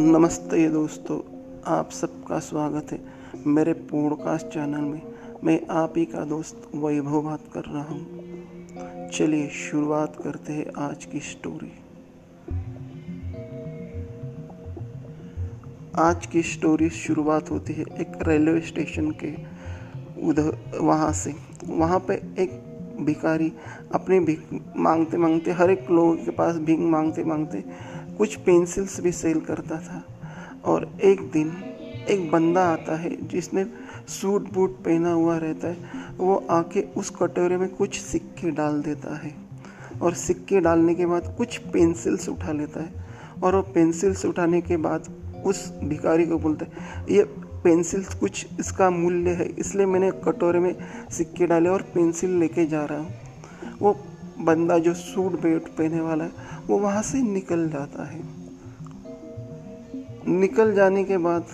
नमस्ते दोस्तों, आप सबका स्वागत है मेरे पॉडकास्ट चैनल में। मैं आप ही का दोस्त वैभव बात कर रहा हूँ। चलिए शुरुआत करते हैं आज की स्टोरी आज की स्टोरी शुरुआत होती है एक रेलवे स्टेशन के उधर, वहाँ से। वहाँ पे एक भिखारी अपनी भीख मांगते मांगते हर एक लोगों के पास भीख मांगते मांगते कुछ पेंसिल्स भी सेल करता था और एक दिन एक बंदा आता है जिसने सूट बूट पहना हुआ रहता है, वो आके उस कटोरे में कुछ सिक्के डाल देता है और सिक्के डालने के बाद कुछ पेंसिल्स उठा लेता है और वो पेंसिल्स उठाने के बाद उस भिखारी को बोलता है, ये पेंसिल्स कुछ इसका मूल्य है, इसलिए मैंने कटोरे में सिक्के डाले और पेंसिल लेके जा रहा हूँ। वो बंदा जो सूट बेट पहने वाला है, वो वहाँ से निकल जाता है। निकल जाने के बाद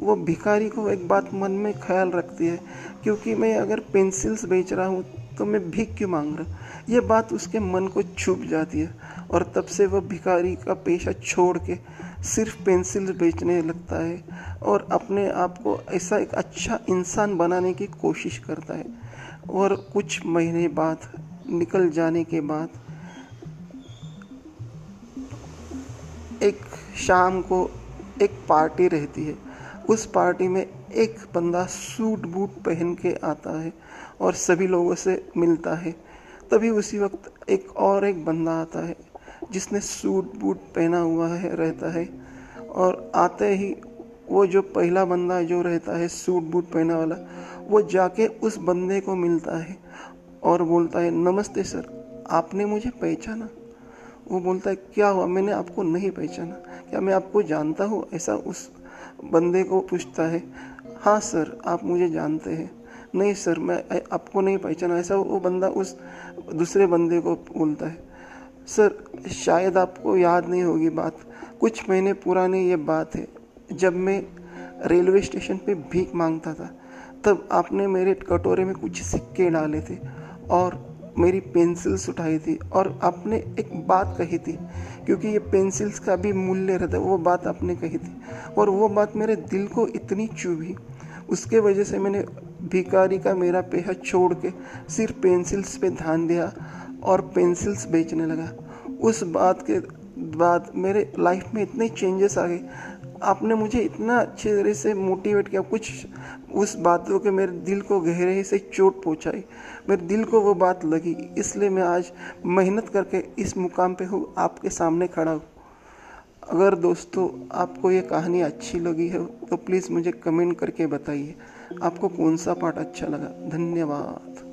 वो भिखारी को एक बात मन में ख्याल रखती है, क्योंकि मैं अगर पेंसिल्स बेच रहा हूँ तो मैं भीख क्यों मांग रहा ये बात उसके मन को छुप जाती है, और तब से वह भिखारी का पेशा छोड़ के सिर्फ़ पेंसिल बेचने लगता है, और अपने आप को ऐसा एक अच्छा इंसान बनाने की कोशिश करता है। और कुछ महीने बाद निकल जाने के बाद एक शाम को एक पार्टी रहती है। उस पार्टी में एक बंदा सूट बूट पहन के आता है और सभी लोगों से मिलता है। तभी उसी वक्त एक और एक बंदा आता है, जिसने सूट बूट पहना हुआ है, रहता है और आते ही वो जो पहला बंदा जो रहता है, सूट बूट पहना वाला, वो जाके उस बंदे को मिलता है और बोलता है, नमस्ते सर, आपने मुझे पहचाना। वो बोलता है, क्या हुआ? मैंने आपको नहीं पहचाना। क्या मैं आपको जानता हूँ? ऐसा उस बंदे को पूछता है हाँ सर, आप मुझे जानते हैं। नहीं सर, मैं आपको नहीं पहचाना। ऐसा वो बंदा उस दूसरे बंदे को बोलता है, सर, शायद आपको याद नहीं होगी बात। कुछ महीने पुरानी ये बात है, जब मैं रेलवे स्टेशन पे भीख माँगता था, तब आपने मेरे कटोरे में कुछ सिक्के डाले थे। और मेरी पेंसिल्स उठाई थी और आपने एक बात कही थी, क्योंकि ये पेंसिल्स का भी मूल्य रहता वो बात आपने कही थी। और वो बात मेरे दिल को इतनी चुभी, उसके वजह से मैंने भिकारी का मेरा पेहा छोड़ के सिर्फ़ पेंसिल्स पे ध्यान दिया और पेंसिल्स बेचने लगा। उस बात के बाद मेरे लाइफ में इतने चेंजेस आ गए आपने मुझे इतना अच्छे तरह से मोटिवेट किया, कुछ उस बातों के मेरे दिल को गहरे से चोट पहुंचाई, मेरे दिल को वो बात लगी, इसलिए मैं आज मेहनत करके इस मुकाम पे हूँ, आपके सामने खड़ा हूँ। अगर दोस्तों, आपको ये कहानी अच्छी लगी है तो प्लीज़ मुझे कमेंट करके बताइए, आपको कौन सा पार्ट अच्छा लगा? धन्यवाद।